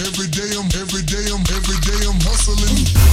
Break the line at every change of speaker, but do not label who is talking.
Every day I'm, every day I'm, every day I'm hustling.